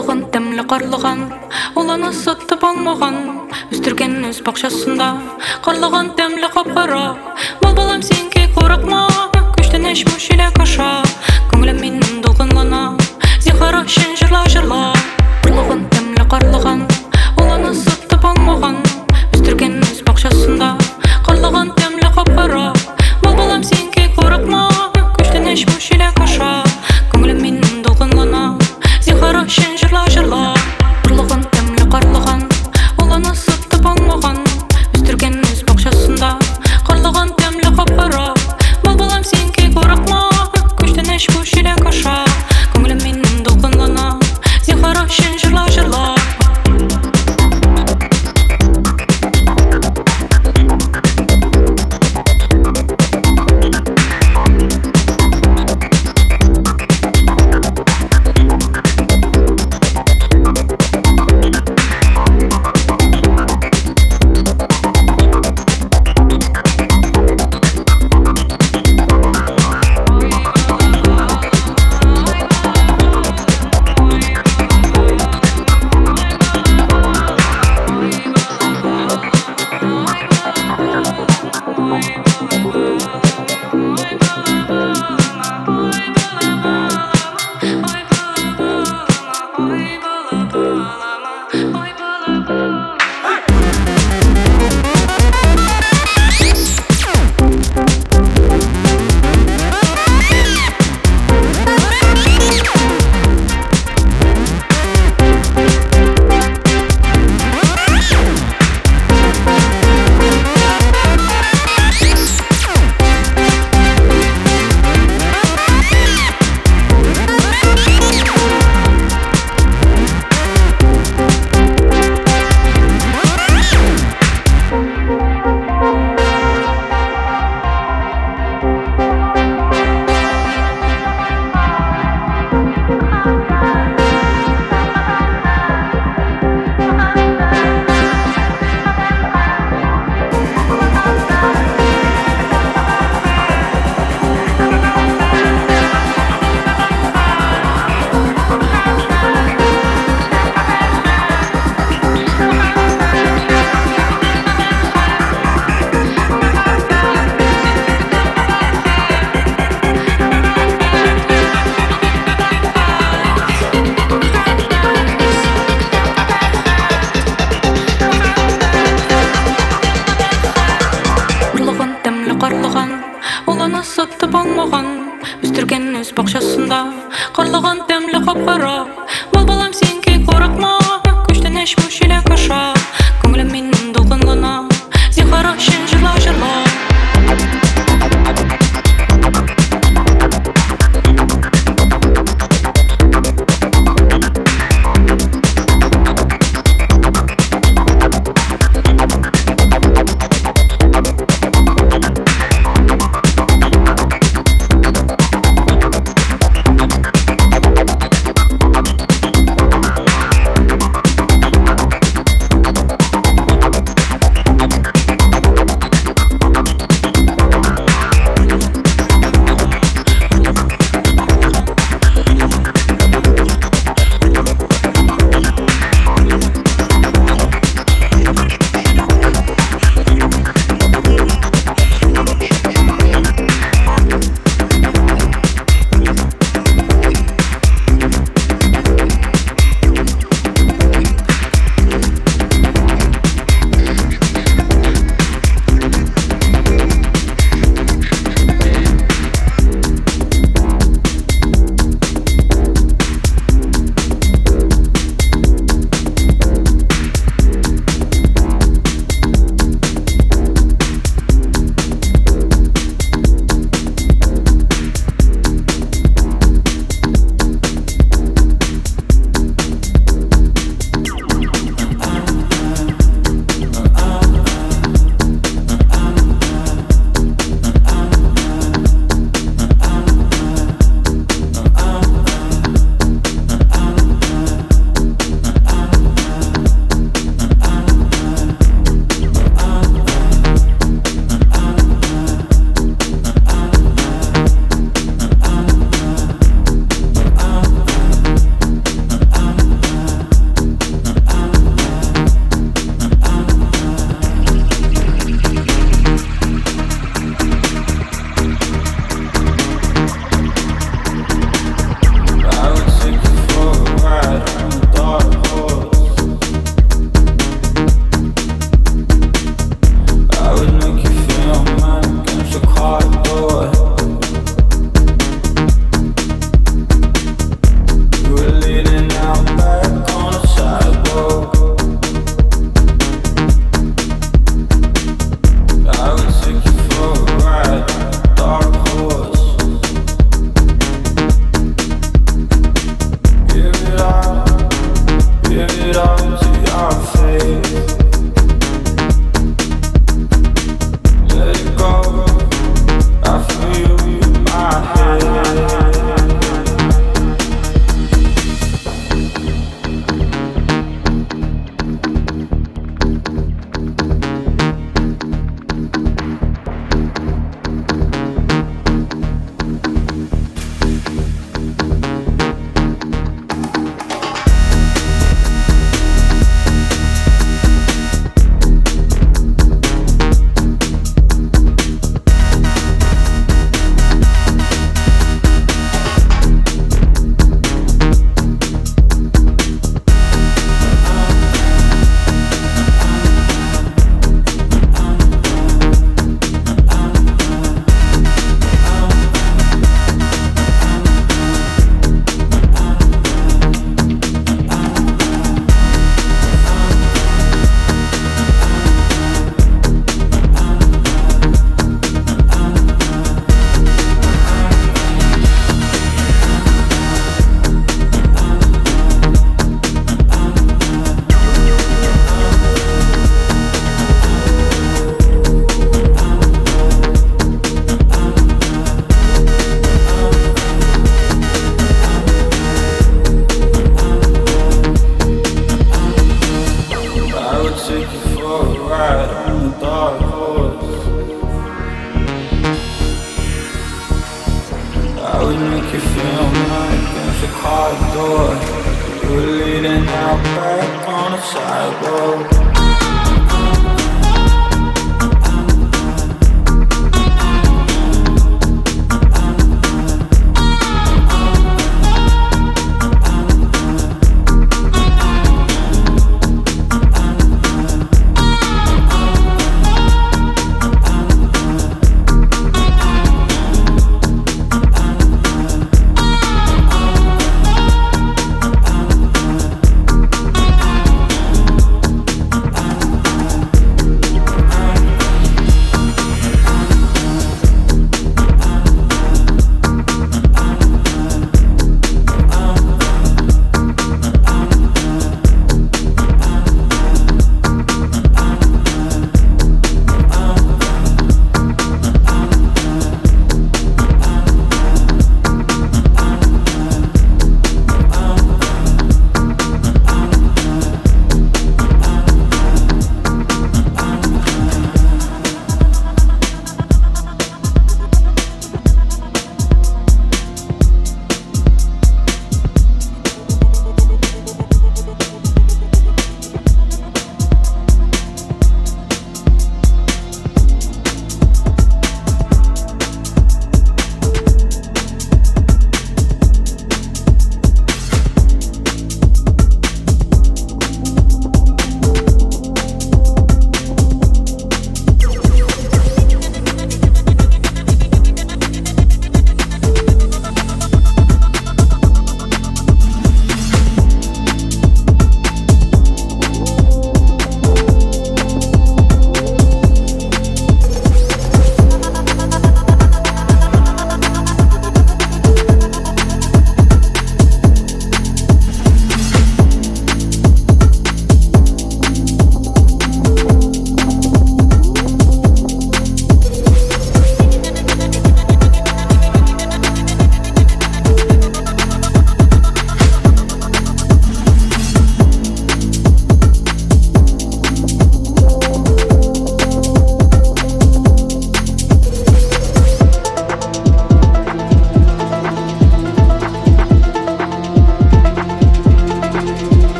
балығын дәмлі қарлыған. Ол ана сатып алмаған өстірген өз бақшасында. Қарлыған дәмлі қап қара бал балам сенге қорықма көштен іш мүшелек қаша. Көңілім менің долғын Сен зиқар үшін жырла жырла қарлыған дәмлі қарлыған